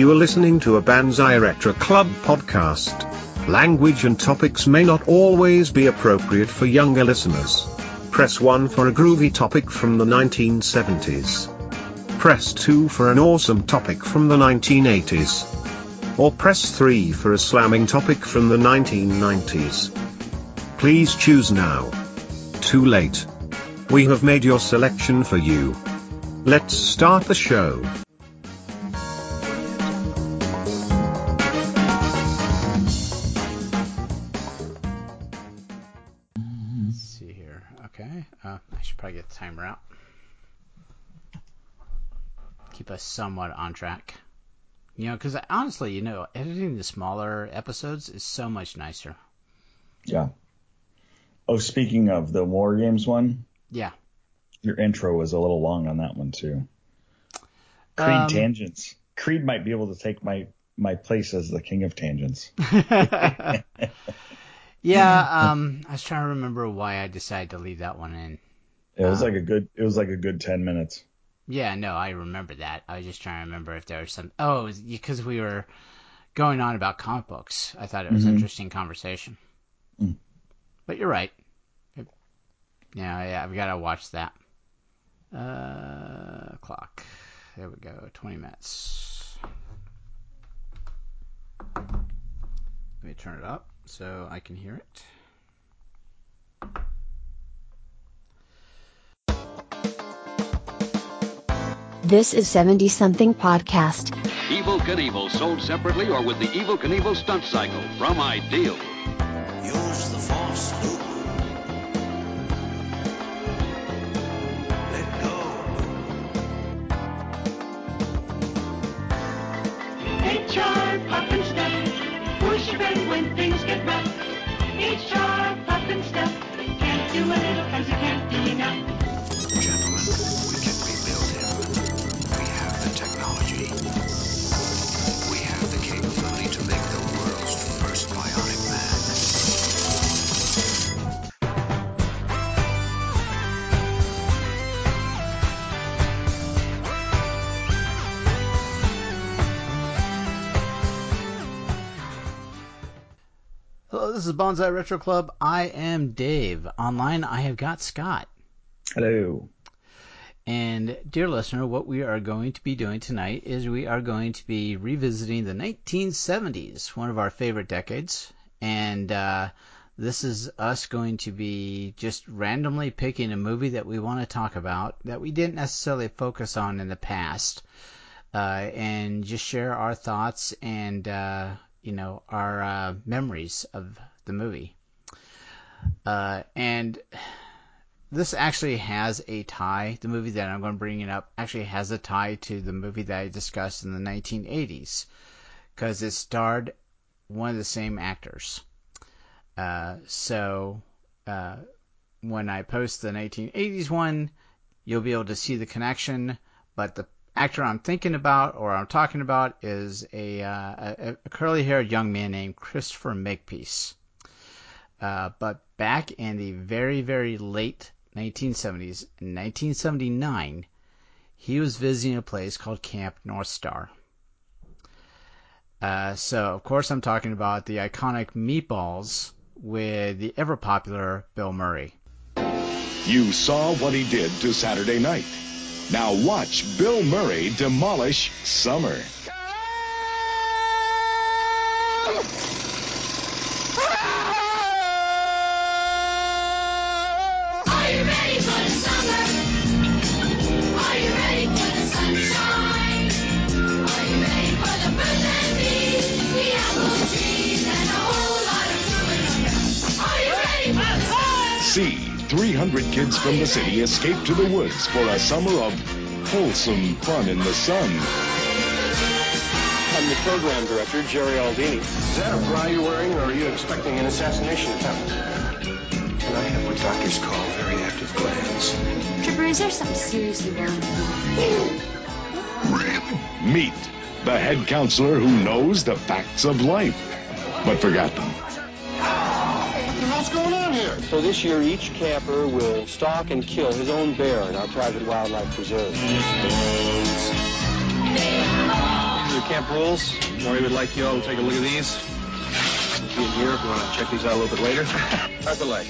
You are listening to a Banzai Retro Club podcast. Language and topics may not always be appropriate for younger listeners. Press 1 for a groovy topic from the 1970s. Press 2 for an awesome topic from the 1980s. Or press 3 for a slamming topic from the 1990s. Please choose now. Too late. We have made your selection for you. Let's start the show. Us somewhat on track. You know, because honestly, you know, editing the smaller episodes is so much nicer. Yeah. Oh, speaking of the War Games one, Yeah. your intro was a little long on that one too. Creed Um, tangents. Creed might be able to take my my place as the king of tangents. yeah. Um, I was trying to remember why I decided to leave that one in. It was Uh, like a good. It was like a good ten minutes. Yeah, no, I remember that. I was just trying to remember if there was some. Oh, because we were going on about comic books. I thought it was Mhm. an interesting conversation. Mm. But you're right. It- yeah, yeah, I've got to watch that. Uh, clock. There we go. 20 minutes. Let me turn it up so I can hear it. This is 70 something podcast. Evel Knievel sold separately or with the Evel Knievel stunt cycle from Ideal. Use the force, Luke. This is Banzai Retro Club. I am Dave. Online, I have got Scott. Hello. And, dear listener, what we are going to be doing tonight is we are going to be revisiting the 1970s, one of our favorite decades. And uh, this is us going to be just randomly picking a movie that we want to talk about that we didn't necessarily focus on in the past, uh, and just share our thoughts and uh, you know our uh, memories of the movie. Uh, and this actually has a tie. The movie that I'm going to bring it up actually has a tie to the movie that I discussed in the 1980s because it starred one of the same actors. Uh, so uh, when I post the 1980s one, you'll be able to see the connection. But the actor I'm thinking about or I'm talking about is a, uh, a, a curly-haired young man named Christopher Makepeace. Uh, but back in the very, very late 1970s, in 1979, he was visiting a place called Camp North Star. Uh, so, of course, I'm talking about the iconic Meatballs with the ever popular Bill Murray. You saw what he did to Saturday night. Now watch Bill Murray demolish Summer. Are See 300 kids from the city escape to the woods for a summer of wholesome fun in the sun. I'm the program director, Jerry Aldini. Is that a bra you're wearing, or are you expecting an assassination attempt? And I have what doctors call very active glands. Tripper, is there something seriously wrong with you? Meet the head counselor who knows the facts of life, but forgot them. What's going on here? So this year, each camper will stalk and kill his own bear in our private wildlife preserve. You're the camp rules. Maury would like you all to take a look at these. Be in here if you want to check these out a little bit later. How's the leg?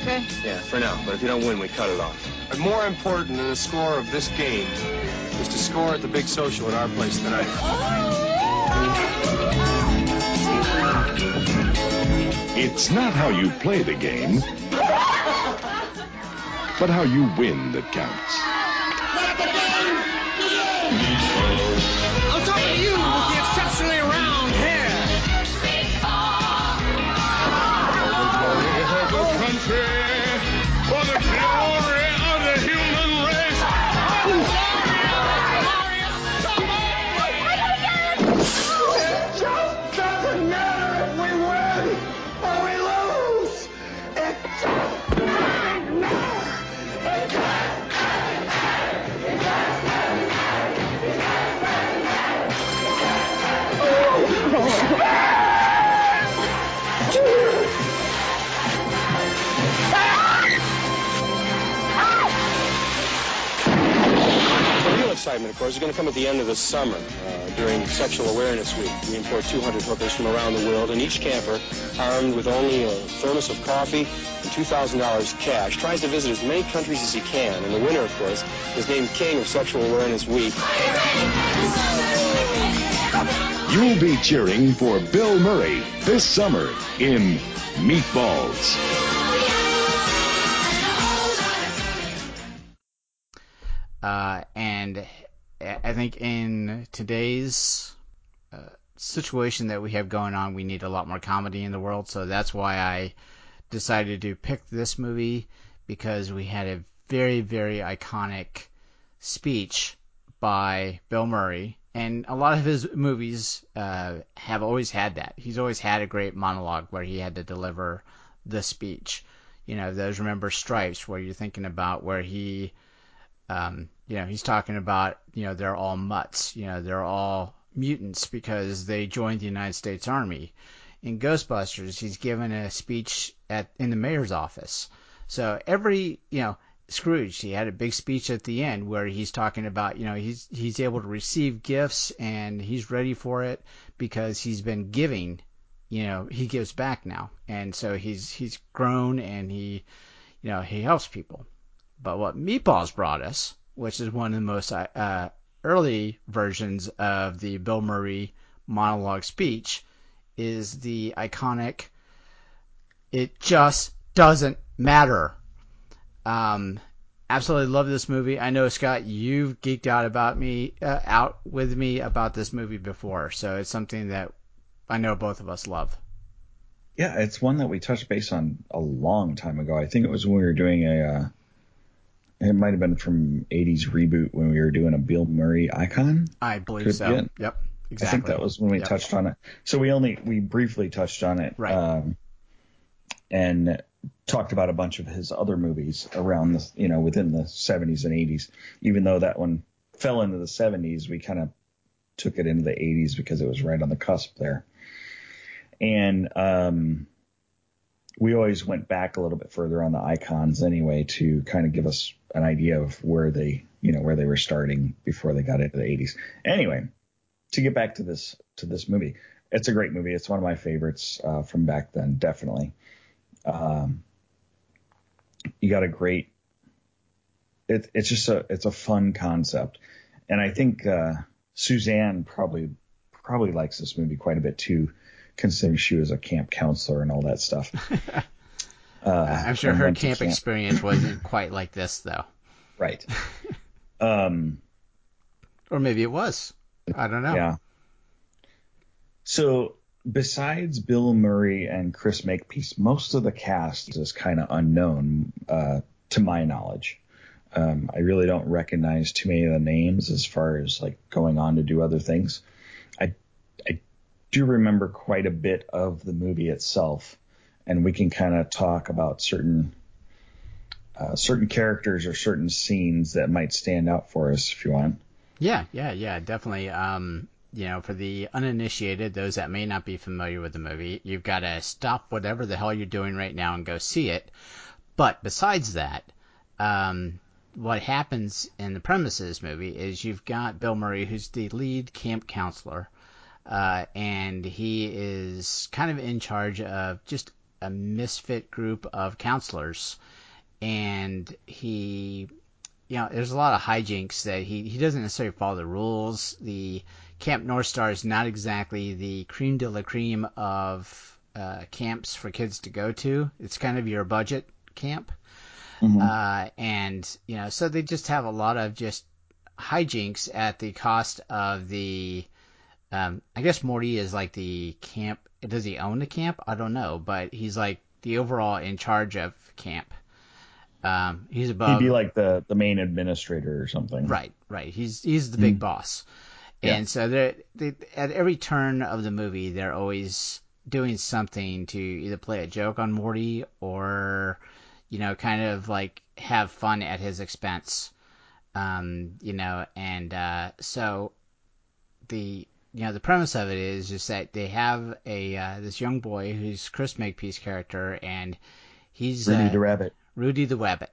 Okay. Yeah, for now. But if you don't win, we cut it off. But more important than the score of this game is to score at the big social at our place tonight. Oh! It's not how you play the game, but how you win that counts. I'm talking to you with the exceptionally excitement, of course, is going to come at the end of the summer uh, during Sexual Awareness Week. We import 200 hookers from around the world, and each camper, armed with only a thermos of coffee and $2,000 cash, tries to visit as many countries as he can. And the winner, of course, is named King of Sexual Awareness Week. You'll be cheering for Bill Murray this summer in Meatballs. Uh, and I think in today's uh, situation that we have going on, we need a lot more comedy in the world. So that's why I decided to pick this movie because we had a very, very iconic speech by Bill Murray. And a lot of his movies uh, have always had that. He's always had a great monologue where he had to deliver the speech. You know, those Remember Stripes, where you're thinking about where he um, you know, he's talking about, you know, they're all mutts, you know, they're all mutants because they joined the United States Army. In Ghostbusters, he's given a speech at in the mayor's office. So every, you know, Scrooge, he had a big speech at the end where he's talking about, you know, he's he's able to receive gifts and he's ready for it because he's been giving, you know, he gives back now. And so he's he's grown and he, you know, he helps people. But what Meatballs brought us, which is one of the most uh, early versions of the Bill Murray monologue speech, is the iconic "It just doesn't matter." Um, absolutely love this movie. I know Scott, you've geeked out about me, uh, out with me about this movie before, so it's something that I know both of us love. Yeah, it's one that we touched base on a long time ago. I think it was when we were doing a. It might have been from '80s reboot when we were doing a Bill Murray icon. I believe Could so. be. Yep, exactly. I think that was when we Yep. touched on it. So we only we briefly touched on it, Right. um, and talked about a bunch of his other movies around the you know within the 70s and 80s. Even though that one fell into the 70s, we kind of took it into the 80s because it was right on the cusp there. And um, we always went back a little bit further on the icons anyway to kind of give us an idea of where they you know where they were starting before they got into the 80s. Anyway, to get back to this to this movie, it's a great movie. It's one of my favorites uh, from back then, definitely. Um, you got a great. It, it's just a it's a fun concept, and I think uh, Suzanne probably probably likes this movie quite a bit too, considering she was a camp counselor and all that stuff. Uh, I'm sure her to camp experience wasn't quite like this, though. Right. Um, Or maybe it was. I don't know. Yeah. So besides Bill Murray and Chris Makepeace, most of the cast is kind of unknown uh, to my knowledge. Um, I really don't recognize too many of the names as far as like going on to do other things. I I do remember quite a bit of the movie itself, and we can kind of talk about certain uh, certain characters or certain scenes that might stand out for us if you want. Yeah, yeah, yeah, definitely. Um, you know, for the uninitiated, those that may not be familiar with the movie, you've got to stop whatever the hell you're doing right now and go see it. But besides that, um, what happens in the premise of this movie is you've got Bill Murray, who's the lead camp counselor, uh, and he is kind of in charge of just a misfit group of counselors, and he, you know, there's a lot of hijinks that he he doesn't necessarily follow the rules. The Camp North Star is not exactly the cream de la cream of uh, camps for kids to go to. It's kind of your budget camp. Uh, and, you know, so they just have a lot of just hijinks at the cost of the, um, I guess Morty is like the camp. Does he own the camp? I don't know, but he's like the overall in charge of camp. Um, he's above. He'd be like the the main administrator or something. Right, right. He's he's the big boss, Yeah. and so they're they, at every turn of the movie, they're always doing something to either play a joke on Morty or, you know, kind of like have fun at his expense. Um, you know, and uh, so the you know the premise of it is just that they have a uh, this young boy who's Chris Makepeace character, and he's Rudy uh, the Rabbit. Rudy the Rabbit.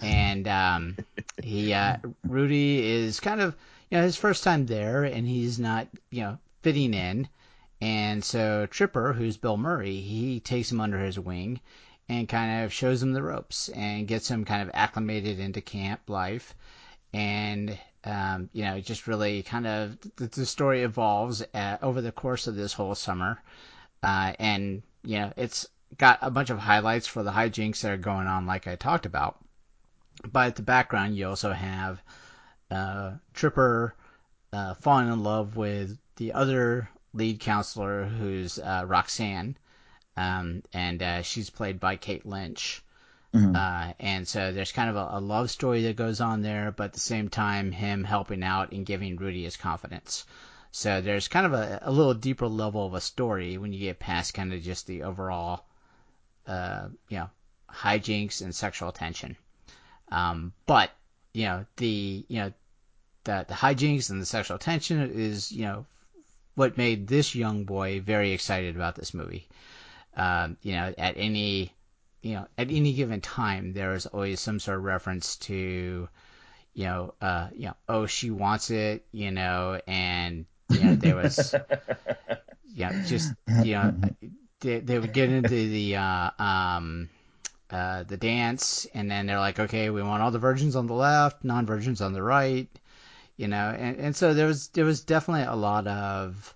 And um, he uh, Rudy is kind of you know his first time there, and he's not you know fitting in. And so Tripper, who's Bill Murray, he takes him under his wing and kind of shows him the ropes and gets him kind of acclimated into camp life. And um, you know, just really kind of the, the story evolves uh, over the course of this whole summer. Uh, and you know, it's got a bunch of highlights for the hijinks that are going on, like I talked about. But at the background, you also have uh, Tripper uh, falling in love with the other lead counselor, who's uh, Roxanne, um, and uh, she's played by Kate Lynch. Uh, and so there's kind of a, a love story that goes on there, but at the same time, him helping out and giving Rudy his confidence. So there's kind of a, a little deeper level of a story when you get past kind of just the overall, uh, you know, hijinks and sexual tension. Um, but you know the you know the the hijinks and the sexual tension is you know what made this young boy very excited about this movie. Um, you know, at any you know at any given time, there is always some sort of reference to you know uh, you know oh she wants it you know and you know there was yeah, just you know they, they would get into the uh, um uh, the dance, and then they're like, okay, we want all the virgins on the left, non-virgins on the right, you know, and, and so there was there was definitely a lot of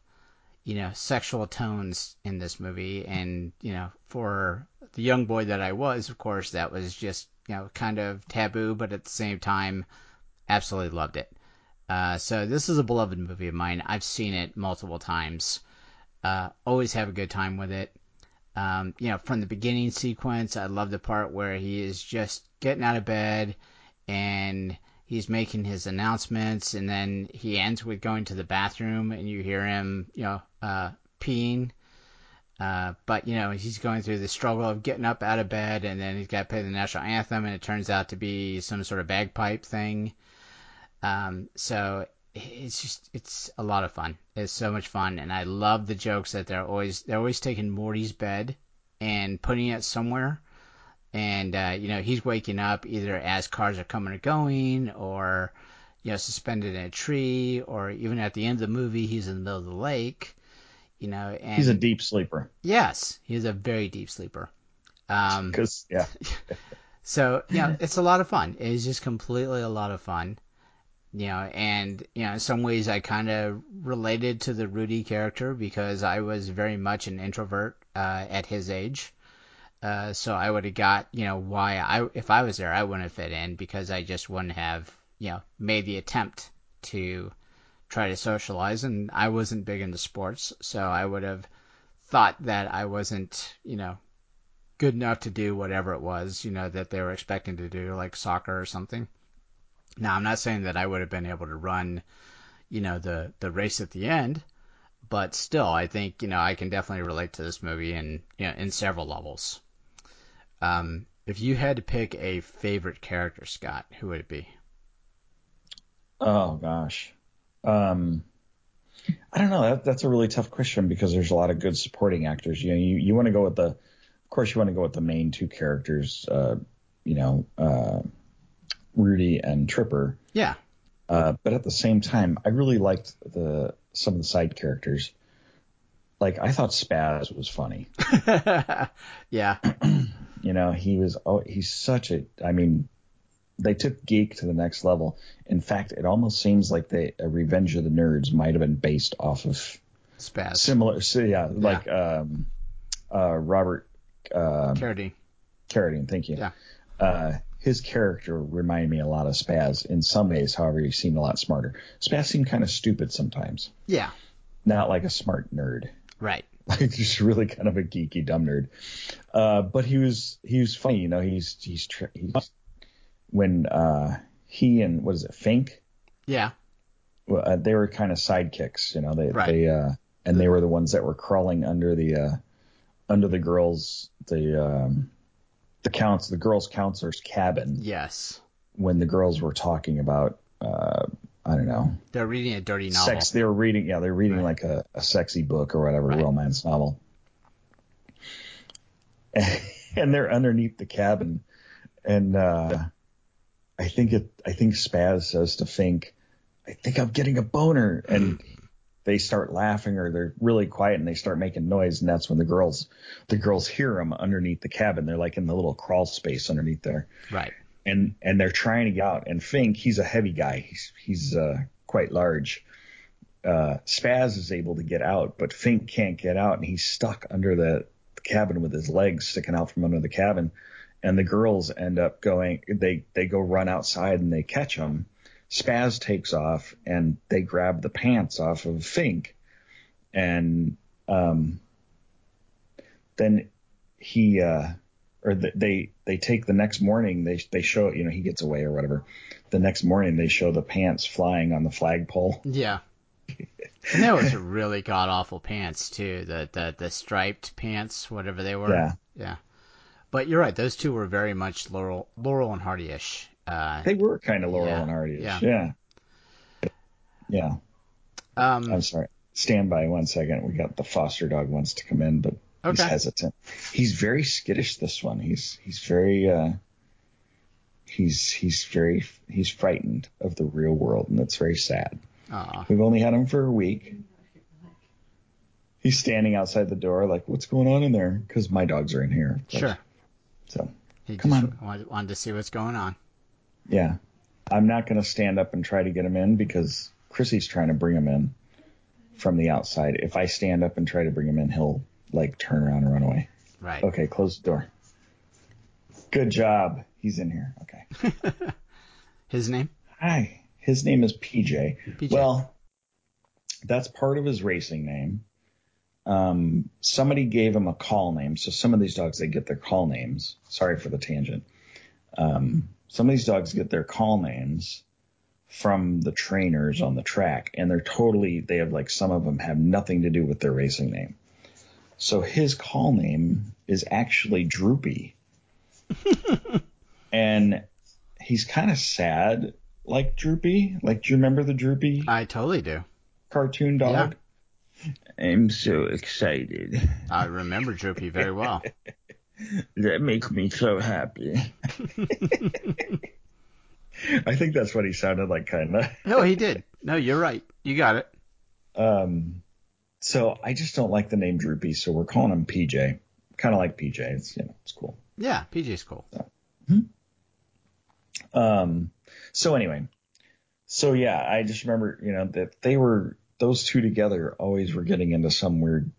you know sexual tones in this movie, and you know for the young boy that I was, of course, that was just you know kind of taboo, but at the same time, absolutely loved it. Uh, so this is a beloved movie of mine. I've seen it multiple times. Uh, always have a good time with it. Um, you know, from the beginning sequence, I love the part where he is just getting out of bed and he's making his announcements, and then he ends with going to the bathroom, and you hear him, you know, uh, peeing. Uh, but you know, he's going through the struggle of getting up out of bed, and then he's got to play the national anthem, and it turns out to be some sort of bagpipe thing. Um, so it's just it's a lot of fun. It's so much fun, and I love the jokes that they're always they're always taking Morty's bed and putting it somewhere, and uh, you know he's waking up either as cars are coming or going, or you know suspended in a tree, or even at the end of the movie he's in the middle of the lake. You know, and He's a deep sleeper. yes, he's a very deep sleeper. Um, Because yeah, so you know, it's a lot of fun. It's just completely a lot of fun. You know, and you know, in some ways I kind of related to the Rudy character because I was very much an introvert uh, at his age. Uh, so I would have got, you know, why I if I was there I wouldn't have fit in because I just wouldn't have, you know, made the attempt to try to socialize and I wasn't big into sports, so I would have thought that I wasn't, you know, good enough to do whatever it was, you know, that they were expecting to do, like soccer or something. Now, I'm not saying that I would have been able to run, you know, the the race at the end, but still, I think you know I can definitely relate to this movie in you know in several levels. Um, if you had to pick a favorite character, Scott, who would it be? Oh gosh. Um, I don't know. That, that's a really tough question because there's a lot of good supporting actors. You know, you, you want to go with the, of course, you want to go with the main two characters. Uh, you know, uh, Rudy and Tripper. Yeah. Uh, but at the same time, I really liked the some of the side characters. Like I thought Spaz was funny. yeah. You know, he was oh he's such a I mean, they took geek to the next level. In fact, it almost seems like they uh, Revenge of the Nerds might have been based off of Spaz. similar. So yeah, like um, uh, Robert uh, Carradine. Carradine. Thank you. Yeah. Uh, his character reminded me a lot of Spaz in some ways. However, he seemed a lot smarter. Spaz seemed kind of stupid sometimes, Yeah. not like a smart nerd. Right. like just really kind of a geeky dumb nerd. Uh, but he was he was funny, you know. He's he's, tr- he's when uh, he and what is it, Fink? Yeah. Well, uh, they were kind of sidekicks, you know. They Right. they uh, and they were the ones that were crawling under the uh, under the girls the um, the counts the girls counselor's cabin Yes. when the girls were talking about uh, I don't know They're reading a dirty novel. sex. They were reading, yeah, they're reading like a, a sexy book or whatever, romance novel. And they're underneath the cabin, and uh, I think it. I think Spaz says to Fink, "I think I'm getting a boner," and they start laughing or they're really quiet and they start making noise, and that's when the girls, the girls hear them underneath the cabin. They're like in the little crawl space underneath there Right. And and they're trying to get out. And Fink, he's a heavy guy. He's he's uh, quite large. Uh, Spaz is able to get out, but Fink can't get out, and he's stuck under the cabin with his legs sticking out from under the cabin. And the girls end up going. They they go run outside and they catch him. Spaz takes off and they grab the pants off of Fink, and um, then he uh, or th- they they take the next morning they they show you know he gets away or whatever. The next morning they show the pants flying on the flagpole. Yeah. And that was really god awful pants too. The the the striped pants, whatever they were. Yeah. Yeah. But you're right. Those two were very much Laurel, Laurel and Hardy-ish. Uh, They were kind of Laurel Yeah, and Hardy. yeah. Yeah. Yeah. um, I'm sorry. Stand by one second. We got the foster dog wants to come in, but he's hesitant. He's very skittish. This one. He's he's very uh, he's he's very he's frightened of the real world, and that's very sad. aw. We've only had him for a week. He's standing outside the door, like, "What's going on in there?" Because my dogs are in here. Sure. So He Come just on. Wanted, wanted to see what's going on. yeah, I'm not going to stand up and try to get him in because Chrissy's trying to bring him in from the outside. If I stand up and try to bring him in, he'll like turn around and run away. Right. Okay, close the door. Good job. He's in here. Okay. His name? Hi. His name is PJ. PJ. Well, that's part of his racing name. Um, somebody gave him a call name. So some of these dogs, they get their call names. Sorry for the tangent. Um, some of these dogs get their call names from the trainers on the track and they're totally, they have like, some of them have nothing to do with their racing name. So his call name is actually Droopy. and he's kind of sad like Droopy. Like, do you remember the Droopy I totally do. cartoon dog? I'm so excited. I remember Droopy very well. That makes me so happy. I think that's what he sounded like, kind of. No, he did. No, you're right. You got it. Um, so I just don't like the name Droopy, so we're calling him PJ. Kind of like PJ. It's you know, it's cool. Yeah, PJ's cool. Um, so anyway, so yeah, I just remember, you know, that they were those two together always were getting into some weird,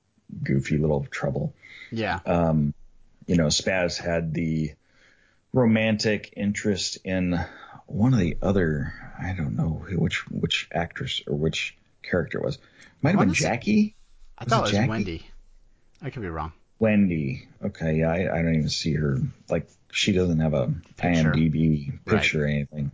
goofy little trouble. Yeah. Um, you know, Spaz had the romantic interest in one of the other, I don't know which which actress or which character was. Might have been Jackie. I Was thought it was Jackie? Wendy. I could be wrong. Wendy. Okay, yeah, I, I don't even see her. Like, she doesn't have a Picture. IMDb Right. picture or anything.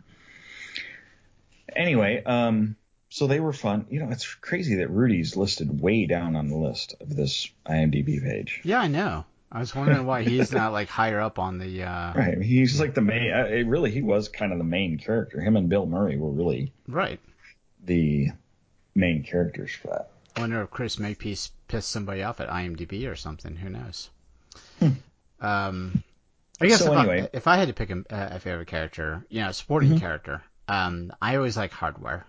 Anyway, um, so they were fun. You know, it's crazy that Rudy's listed way down on the list of this IMDb page. Yeah, I know. I was wondering why he's not like higher up on the. Uh, Right, he's like the main. Uh, it really, he was kind of the main character. Him and Bill Murray were really right. the main characters for that. I wonder if Chris Makepeace pissed somebody off at IMDb or something. Who knows? Hmm. Um, I guess So if, anyway. I, if I had to pick a, a favorite character, you know, a supporting Mhm. character, um, I always like Hardware.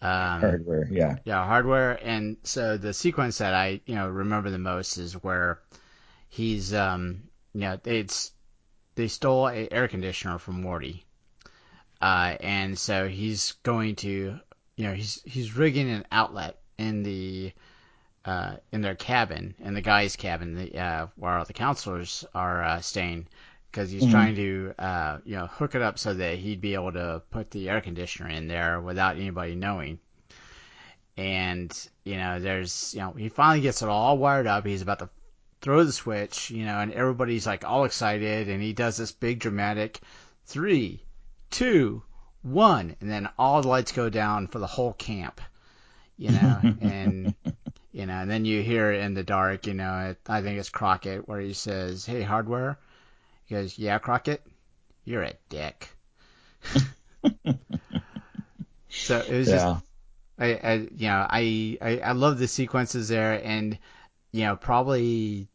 Um, Hardware, yeah. Yeah, hardware. And so the sequence that I, you know, remember the most is where he's, um, you know, it's, they stole a air conditioner from Morty. Uh, and so he's going to, you know, he's, he's rigging an outlet in the, uh, in their cabin, in the guy's cabin, the, uh, where all the counselors are, uh, staying. Because he's Mhm. trying to, uh, you know, hook it up so that he'd be able to put the air conditioner in there without anybody knowing and you know there's you know he finally gets it all wired up he's about to throw the switch you know and everybody's like all excited and he does this big dramatic three two one and then all the lights go down for the whole camp you know and you know and then you hear in the dark you know it, i think it's crockett where he says hey hardware. He goes yeah crockett you're a dick. So it was just I, I you know I, I I love the sequences there and you know probably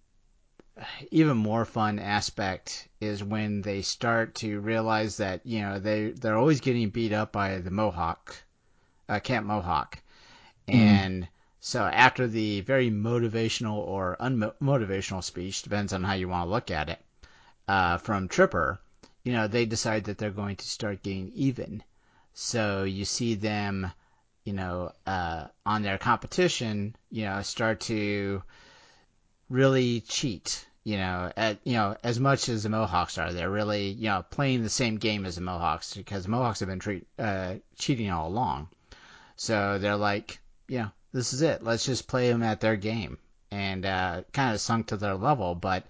even more fun aspect is when they start to realize that you know they they're always getting beat up by the Mohawk uh, Camp Mohawk. And so after the very motivational or unmotivational speech depends on how you want to look at it uh, from Tripper you know they decide that they're going to start getting even. So you see them you know, uh, on their competition, you know, start to really cheat, you know, at, you know, as much as the Mohawks are. They're really, you know, playing the same game as the Mohawks because the Mohawks have been treat, uh, cheating all along. So they're like, yeah, this is it. Let's just play them at their game and, uh, kind of sunk to their level. But,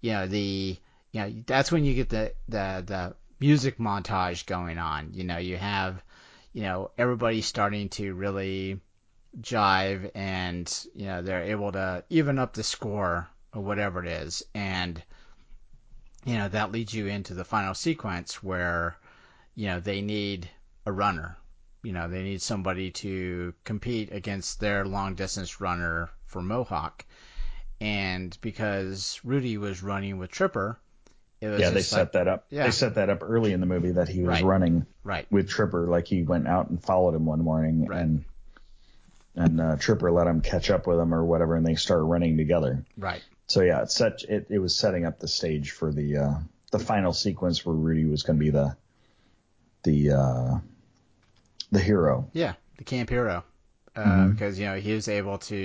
you know, the, you know, that's when you get the, the, the music montage going on. You know, you have, you know, everybody starting to really jive and, you know, they're able to even up the score or whatever it is. And, you know, that leads you into the final sequence where, you know, they need a runner. You know, they need somebody to compete against their long distance runner for Mohawk. And because Rudy was running with Tripper, it was Yeah, they set like- that up. Yeah. They set that up early in the movie that he was Right. running Right. with Tripper, like he went out and followed him one morning, and and uh, Tripper let him catch up with him or whatever, and they start running together. Right. So yeah, it's such it, it was setting up the stage for the uh, the final sequence where Rudy was going to be the the uh, the hero. Yeah, the camp hero. Mhm. Because, you know, he was able to,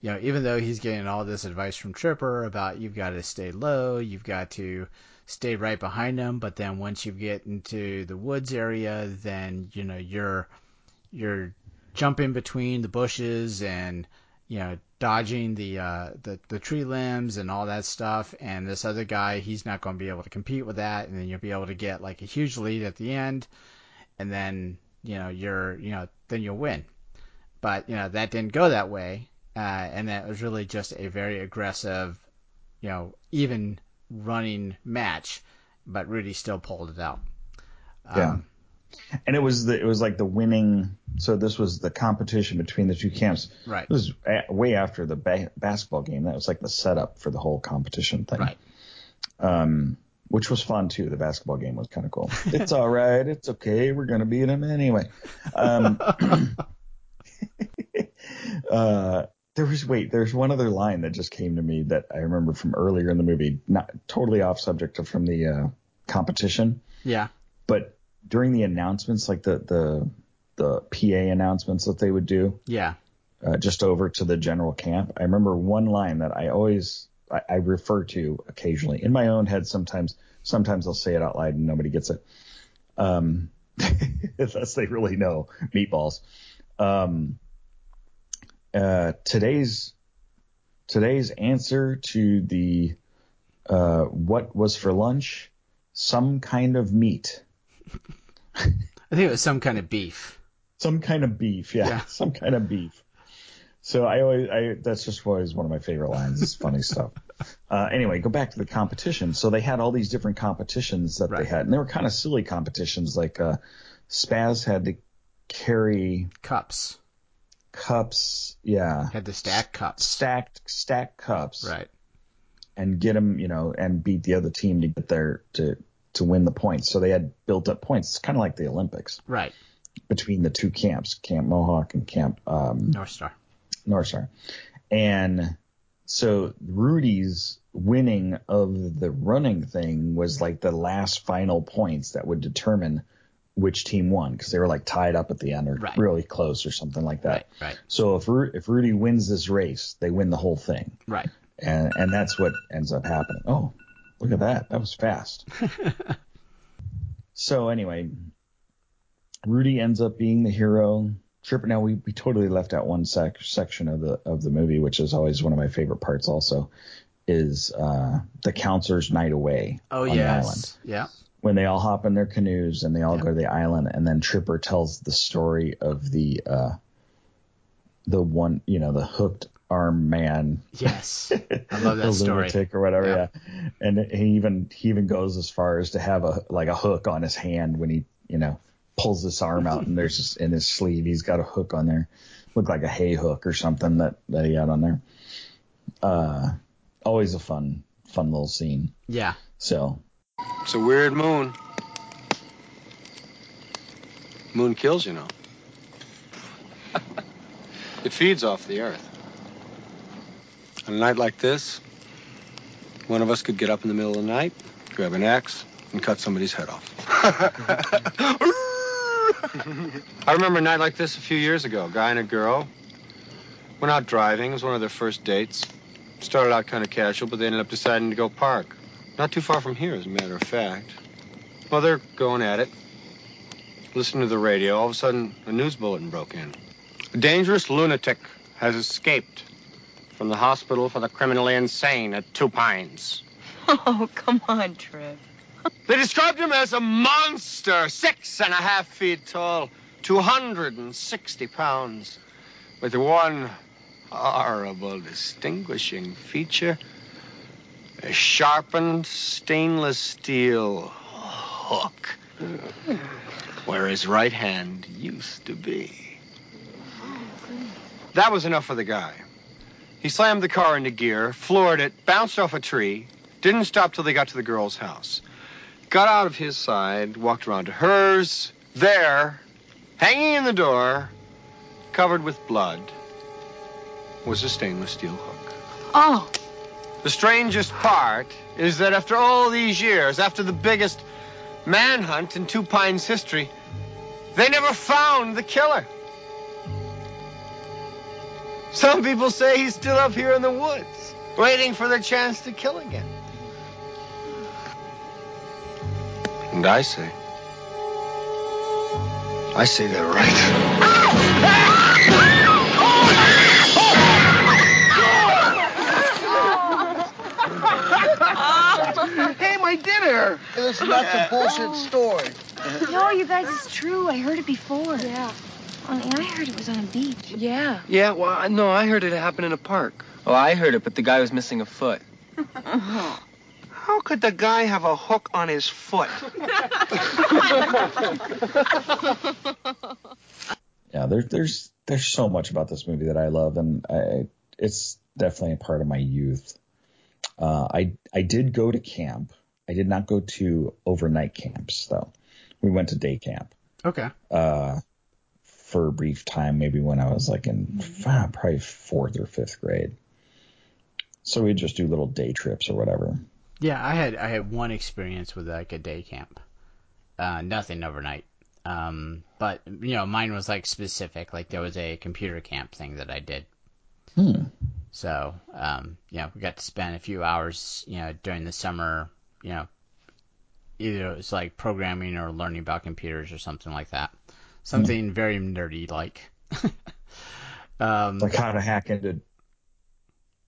you know, even though he's getting all this advice from Tripper about you've got to stay low, you've got to stay right behind him, but then once you get into the woods area, then, you know, you're, you're jumping between the bushes and, you know, dodging the, uh, the, the tree limbs and all that stuff. And this other guy, he's not going to be able to compete with that. And then you'll be able to get like a huge lead at the end. And then, you know, you're, you know, then you'll win. But, you know, that didn't go that way. Uh, and that was really just a very aggressive, you know, even running match. But Rudy still pulled it out. Yeah. Um, And it was the it was like the winning. So this was the competition between the two camps. Right. It was a, way after the ba- basketball game. That was like the setup for the whole competition thing. Right. Um, which was fun too. The basketball game was kind of cool. it's all right. It's okay. We're gonna beat them anyway. Um, uh, there was wait. There's one other line that just came to me that I remember from earlier in the movie. Not totally off subject from the uh, competition Yeah. but during the announcements, like the the the PA announcements that they would do, Yeah. uh, just over to the general camp, I remember one line that I always I, I refer to occasionally in my own head. Sometimes sometimes I'll say it out loud and nobody gets it, um, unless they really know meatballs. Um, uh, today's today's answer to the uh, what was for lunch, some kind of meat. I think it was some kind of beef. some kind of beef. Yeah, Yeah. some kind of beef. So I always, I that's just always one of my favorite lines. It's funny stuff. Uh, anyway, go back to the competition. So they had all these different competitions that Right. they had, and they were kind of silly competitions. Like uh, Spaz had to carry Cups. cups. Yeah, Had to stack cups. stacked stacked cups. Right. and get them, you know, and beat the other team to get there to to win the points. So they had built up points. It's kind of like the Olympics Right. between the two camps, Camp Mohawk and Camp um, North Star. North Star. And so Rudy's winning of the running thing was like the last final points that would determine which team won because they were like tied up at the end or Right. really close or something like that. Right. Right. So if Ru- if Rudy wins this race, they win the whole thing, Right. and and that's what ends up happening. Oh, look at that! That was fast. so anyway, Rudy ends up being the hero. Tripper. Now we, we totally left out one sec- section of the of the movie, which is always one of my favorite parts. Also, is uh, the counselor's night away Oh on the island. Yeah. when they all hop in their canoes and they all Yeah. go to the island, and then Tripper tells the story of the uh, the one, you know, the hooked arm man, Yes. I love that the story. lunatic or whatever. Yeah. Yeah. and he even he even goes as far as to have a like a hook on his hand when he, you know, pulls this arm out, and there's just in his sleeve he's got a hook on there, look like a hay hook or something that that he had on there. Uh, always a fun fun little scene. Yeah. So It's a weird moon. Moon kills, you know. it feeds off the earth. On a night like this, one of us could get up in the middle of the night, grab an axe, and cut somebody's head off. I remember a night like this a few years ago. A guy and a girl went out driving. It was one of their first dates. Started out kind of casual, but they ended up deciding to go park. Not too far from here, as a matter of fact. Well, they're going at it. Listening to the radio, all of a sudden, a news bulletin broke in. A dangerous lunatic has escaped from the hospital for the criminally insane at Two Pines. Oh, come on, Trev. They described him as a monster, six and a half feet tall, 260 pounds, with one horrible distinguishing feature a sharpened stainless steel hook where his right hand used to be. That was enough for the guy. He slammed the car into gear, floored it, bounced off a tree, didn't stop till they got to the girl's house. Got out of his side, walked around to hers. There, hanging in the door, covered with blood, was a stainless steel hook. Oh, The strangest part is that after all these years, after the biggest manhunt in Two Pines history, they never found the killer. Some people say he's still up here in the woods, waiting for the chance to kill again. And I say, I say they're right. Hey, my dinner! Listen, that's a bullshit story. No, you guys, it's true. I heard it before. Yeah. Honey, I heard it was on a beach. yeah. Yeah, well, I- no, I heard it happened in a park. Oh, I heard it, but the guy was missing a foot. How could the guy have a hook on his foot? yeah, there, there's there's so much about this movie that I love, and I, it's definitely a part of my youth. Uh, I I did go to camp. I did not go to overnight camps though. We went to day camp Okay. uh, for a brief time, maybe when I was like in ah, probably fourth or fifth grade. So we'd just do little day trips or whatever. Yeah, I had I had one experience with like a day camp. Uh, nothing overnight. Um, but you know, mine was like specific. Like there was a computer camp thing that I did. Hmm. So, um, you know, we got to spend a few hours, you know, during the summer, you know, either it was like programming or learning about computers or something like that. Something very nerdy like. um, Like how to hack into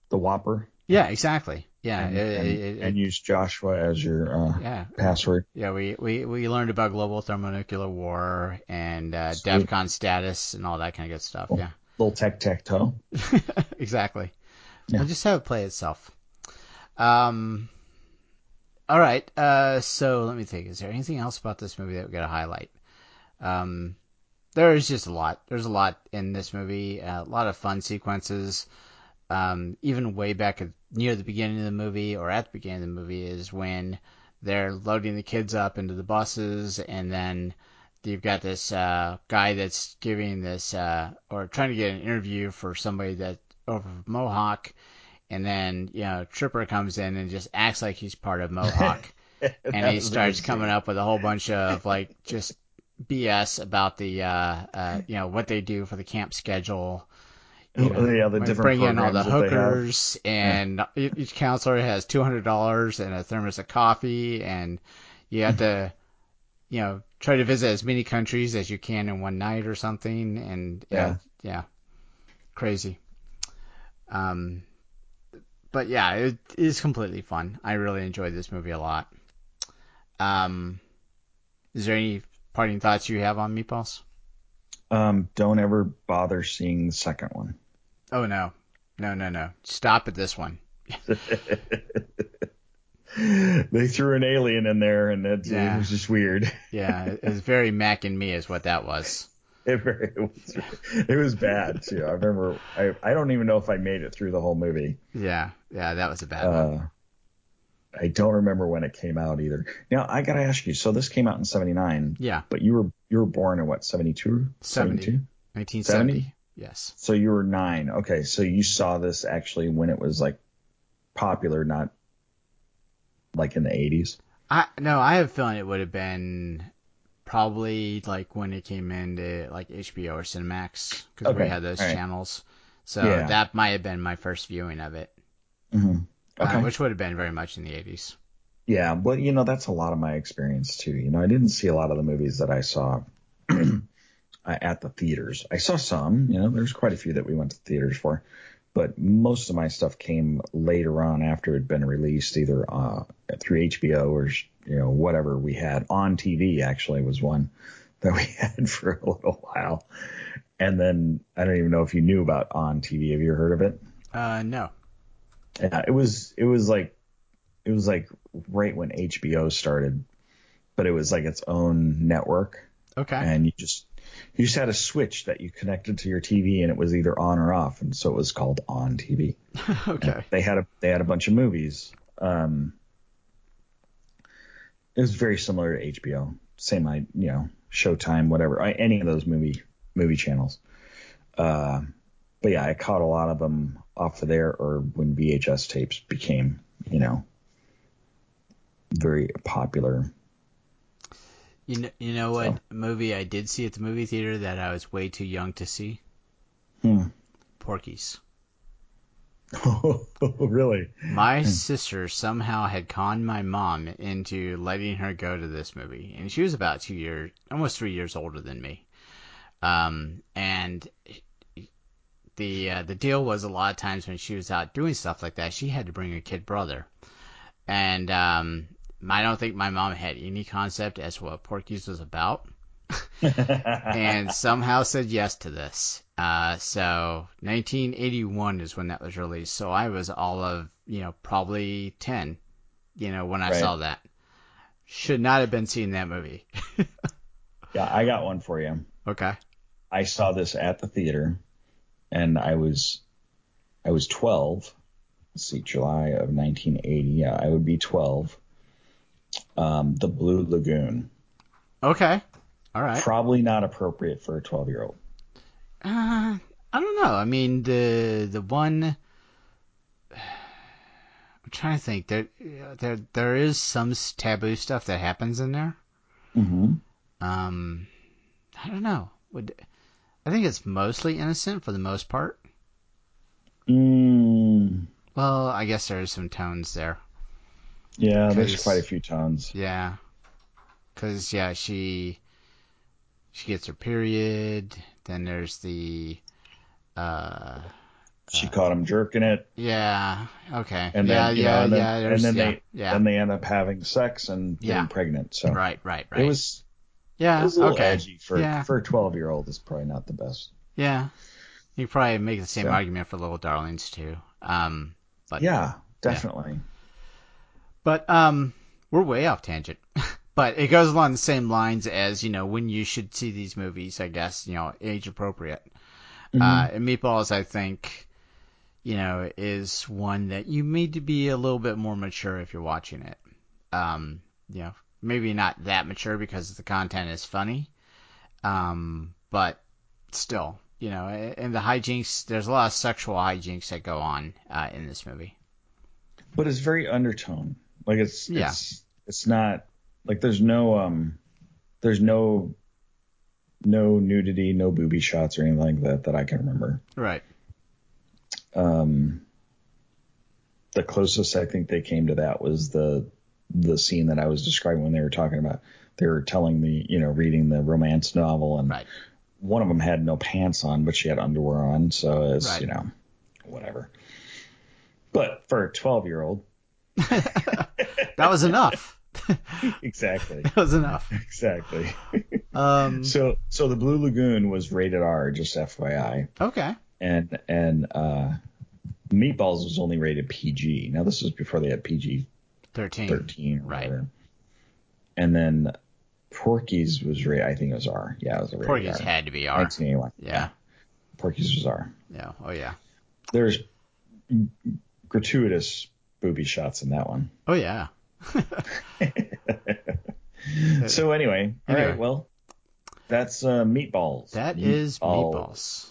the WOPR yeah, exactly. Yeah, and, it- and, it- it- and use Joshua as your uh, yeah. password. Yeah, we, we, we learned about global thermonuclear war and uh. DEFCON status and all that kind of good stuff. Yeah, Little tech tech toe. exactly. Yeah. We'll just have it play itself. Um, all right. Uh, so let me think. Is there anything else about this movie that we got to highlight? Um, there is just a lot. There's a lot in this movie. A lot of fun sequences. Um, even way back at near the beginning of the movie or at the beginning of the movie is when they're loading the kids up into the buses, and then you've got this uh, guy that's giving this uh, or trying to get an interview for somebody that over Mohawk, and then you know Tripper comes in and just acts like he's part of Mohawk, and he starts coming up with a whole bunch of like just BS about the uh, uh, you know what they do for the camp schedule. You know, Oh, yeah, the different bring in all the hookers, and e- each counselor has two hundred dollars and a thermos of coffee, and you have to, you know, try to visit as many countries as you can in one night or something, and yeah, yeah, crazy. Um, but yeah, it is completely fun. I really enjoyed this movie a lot. Um, is there any parting thoughts you have on Meatballs? Um, don't ever bother seeing the second one. Oh no, no, no, no! Stop at this one. they threw an alien in there, and it, Yeah. it was just weird. Yeah, it was very Mac and me, is what that was. It, very- it was, it was bad too. I remember. I I don't even know if I made it through the whole movie. Yeah, yeah, that was a bad one. I don't remember when it came out either. Now I gotta ask you. So this came out in '79. Yeah. But you were you were born in what '72? 70. 1970. Yes. So you were nine. Okay, so you saw this actually when it was like popular, not like in the 80s. I no, I have a feeling it would have been probably like when it came into like HBO or Cinemax because we had those right. channels. So Yeah. that might have been my first viewing of it, Mm-hmm. Uh, which would have been very much in the 80s. Yeah, but you know that's a lot of my experience too. You know, I didn't see a lot of the movies that I saw at the theaters. I saw some. You know, there's quite a few that we went to theaters for, but most of my stuff came later on after it had been released, either uh, through HBO or you know whatever we had on TV. Actually, was one that we had for a little while, and then I don't even know if you knew about on TV. Have you heard of it? Uh, no. Yeah, it was it was like it was like right when HBO started, but it was like its own network, Okay. and you just you just had a switch that you connected to your TV, and it was either on or off, and so it was called on TV. okay. They had a they had a bunch of movies. Um, it was very similar to HBO, same I you know Showtime, whatever, any of those movie movie channels. Uh, but yeah, I caught a lot of them off of there, or when VHS tapes became you know very popular. You know, you know what movie I did see at the movie theater that I was way too young to see? Hmm. Porky's. Oh, really? My sister somehow had conned my mom into letting her go to this movie, and she was about two years, almost three years older than me. Um, and the uh, the deal was a lot of times when she was out doing stuff like that, she had to bring her kid brother, and um, I don't think my mom had any concept as to what Porky's was about. and somehow said yes to this. Uh, so 1981 is when that was released. So I was all of, you know, probably 10, you know, when I Right. saw that. Should not have been seeing that movie. Yeah, I got one for you. Okay. I saw this at the theater, and I was I was 12. Let's see, July of 1980. Yeah, I would be 12. Um, the Blue Lagoon. Okay. All right. Probably not appropriate for a 12 year old. Uh, I don't know. I mean, the the one. I'm trying to think. There, there, there is some taboo stuff that happens in there. Mm-hmm. Um, I don't know. Would I think it's mostly innocent for the most part? Mm, Well, I guess there's some tones there. yeah, there's quite a few tones. Yeah. Cause yeah, she she gets her period. Then there's the uh She caught him jerking it, yeah okay and yeah then you yeah know, and then, yeah and then yeah they yeah then they end up having sex and getting Yeah. pregnant. So right right right it was yeah it was a little okay edgy for yeah for a 12 year old. Is probably not the best. yeah you probably make the same So- argument for Little Darlings too um but Yeah, definitely. But um, we're way off tangent. but it goes along the same lines as you know when you should see these movies. I guess you know age appropriate. Mm-hmm. Uh, and Meatballs, I think, you know, is one that you need to be a little bit more mature if you're watching it. Um, you know, maybe not that mature because the content is funny, um, but still, you know, and the hijinks. There's a lot of sexual hijinks that go on uh, in this movie. But it's very undertone. Like it's Yeah. it's it's not like there's no um there's no no nudity, no booby shots or anything like that that I can remember. Right. Um, the closest I think they came to that was the the scene that I was describing when they were talking about they were telling the you know reading the romance novel and Right. one of them had no pants on but she had underwear on so it's Right. you know whatever. But for a twelve year old, That was enough. exactly, That was enough. exactly. Um, So so the Blue Lagoon was rated R, just FYI, okay. and and uh, Meatballs was only rated PG. Now this was before they had PG 13. 13 Right. whatever. And then Porky's was rated, I think it was R. Yeah, it was a rated Porky's R. had to be R. 1981. Yeah. Porky's was R. Yeah. Oh yeah. There's gratuitous booby shots in that one. Oh yeah. So anyway, all Anyway. right, well, that's uh, Meatballs. That is meatballs.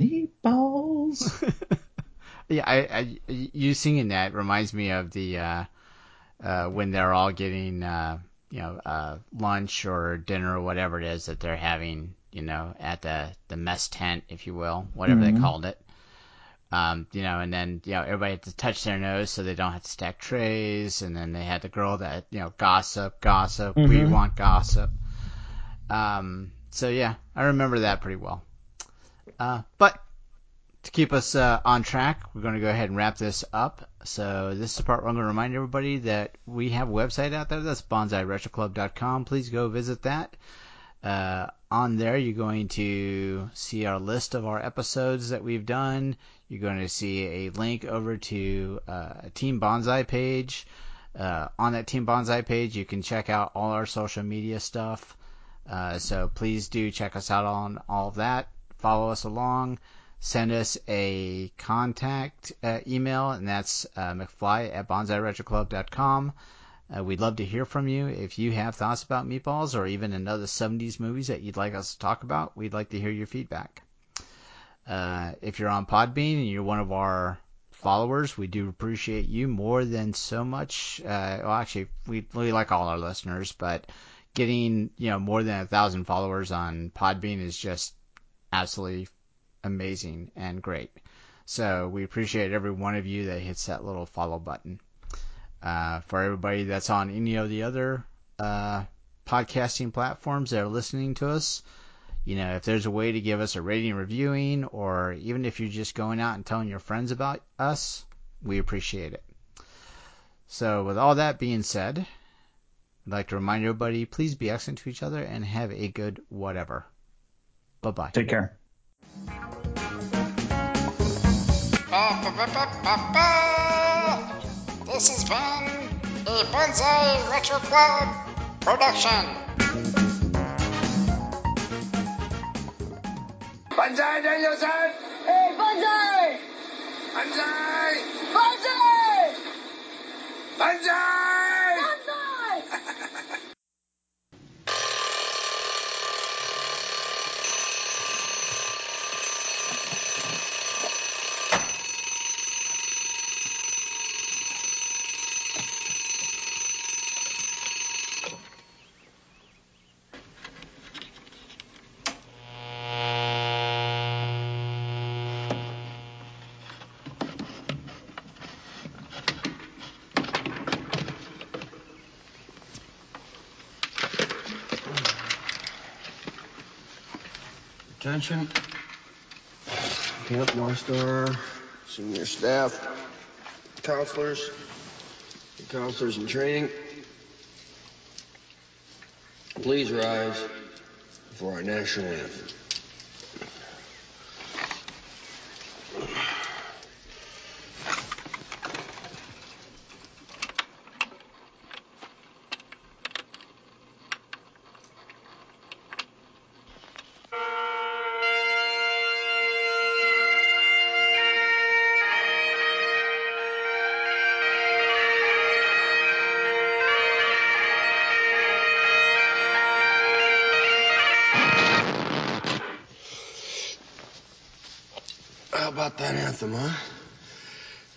Meatballs. Yeah, I, I, you singing that reminds me of the uh, uh, when they're all getting uh, you know uh, lunch or dinner or whatever it is that they're having, you know, at the the mess tent, if you will, whatever they Mhm. called it. Um, you know, and then you know everybody had to touch their nose so they don't have to stack trays, and then they had the girl that you know gossip, gossip, we Mhm. want gossip. Um, so yeah, I remember that pretty well. Uh, but to keep us uh, on track, we're going to go ahead and wrap this up. So this is the part where I'm going to remind everybody that we have a website out there. That's banzairetroclub.com. Please go visit that. Uh, on there, you're going to see our list of our episodes that we've done. You're going to see a link over to uh, a Team Banzai page. Uh, on that Team Banzai page, you can check out all our social media stuff. Uh, so please do check us out on all of that. Follow us along. Send us a contact uh, email, and that's uh, McFly at banzairetroclub.com. Uh, we'd love to hear from you. If you have thoughts about meatballs or even another 70s movies that you'd like us to talk about, we'd like to hear your feedback. Uh, if you're on Podbean and you're one of our followers, we do appreciate you more than so much. Uh, well, actually, we, really like all our listeners, but getting you know more than a thousand followers on Podbean is just absolutely amazing and great. So we appreciate every one of you that hits that little follow button. Uh, for everybody that's on any of the other uh, podcasting platforms that are listening to us, you know, if there's a way to give us a rating reviewing, or even if you're just going out and telling your friends about us, we appreciate it. So with all that being said, I'd like to remind everybody, please be excellent to each other and have a good whatever. Bye bye. Take care. This has been a Banzai Retro Club production. Banzai, Danielson! Hey, Banzai! Banzai! Banzai! Banzai! Attention. Camp North Star, senior staff, counselors, counselors in training. Please rise for our national anthem. About that anthem, huh?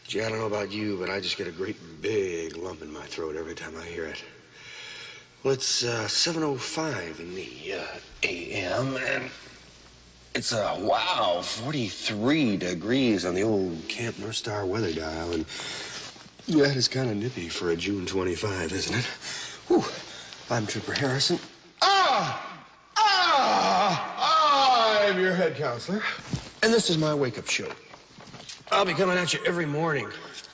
Gee, I don't know about you, but I just get a great big lump in my throat every time I hear it. Well, it's uh, 7.05 in the uh, a.m., and it's a uh, wow, 43 degrees on the old Camp North Star weather dial, and that is kind of nippy for a June 25, isn't it? Whew. I'm Tripper Harrison. Ah! Ah! I'm your head counselor, and this is my wake-up show. I'll be coming at you every morning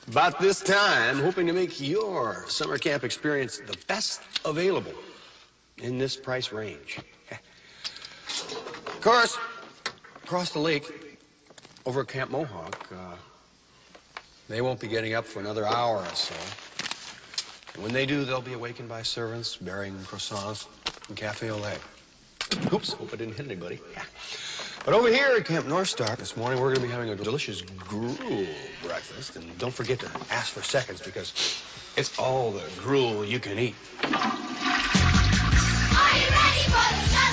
about this time, hoping to make your summer camp experience the best available in this price range. of course, across the lake, over at Camp Mohawk, uh, they won't be getting up for another hour or so. When they do, they'll be awakened by servants bearing croissants and cafe au lait. Oops, hope I didn't hit anybody. But over here at Camp North Star this morning, we're going to be having a delicious gruel breakfast. And don't forget to ask for seconds because it's all the gruel you can eat. Are you ready for the show?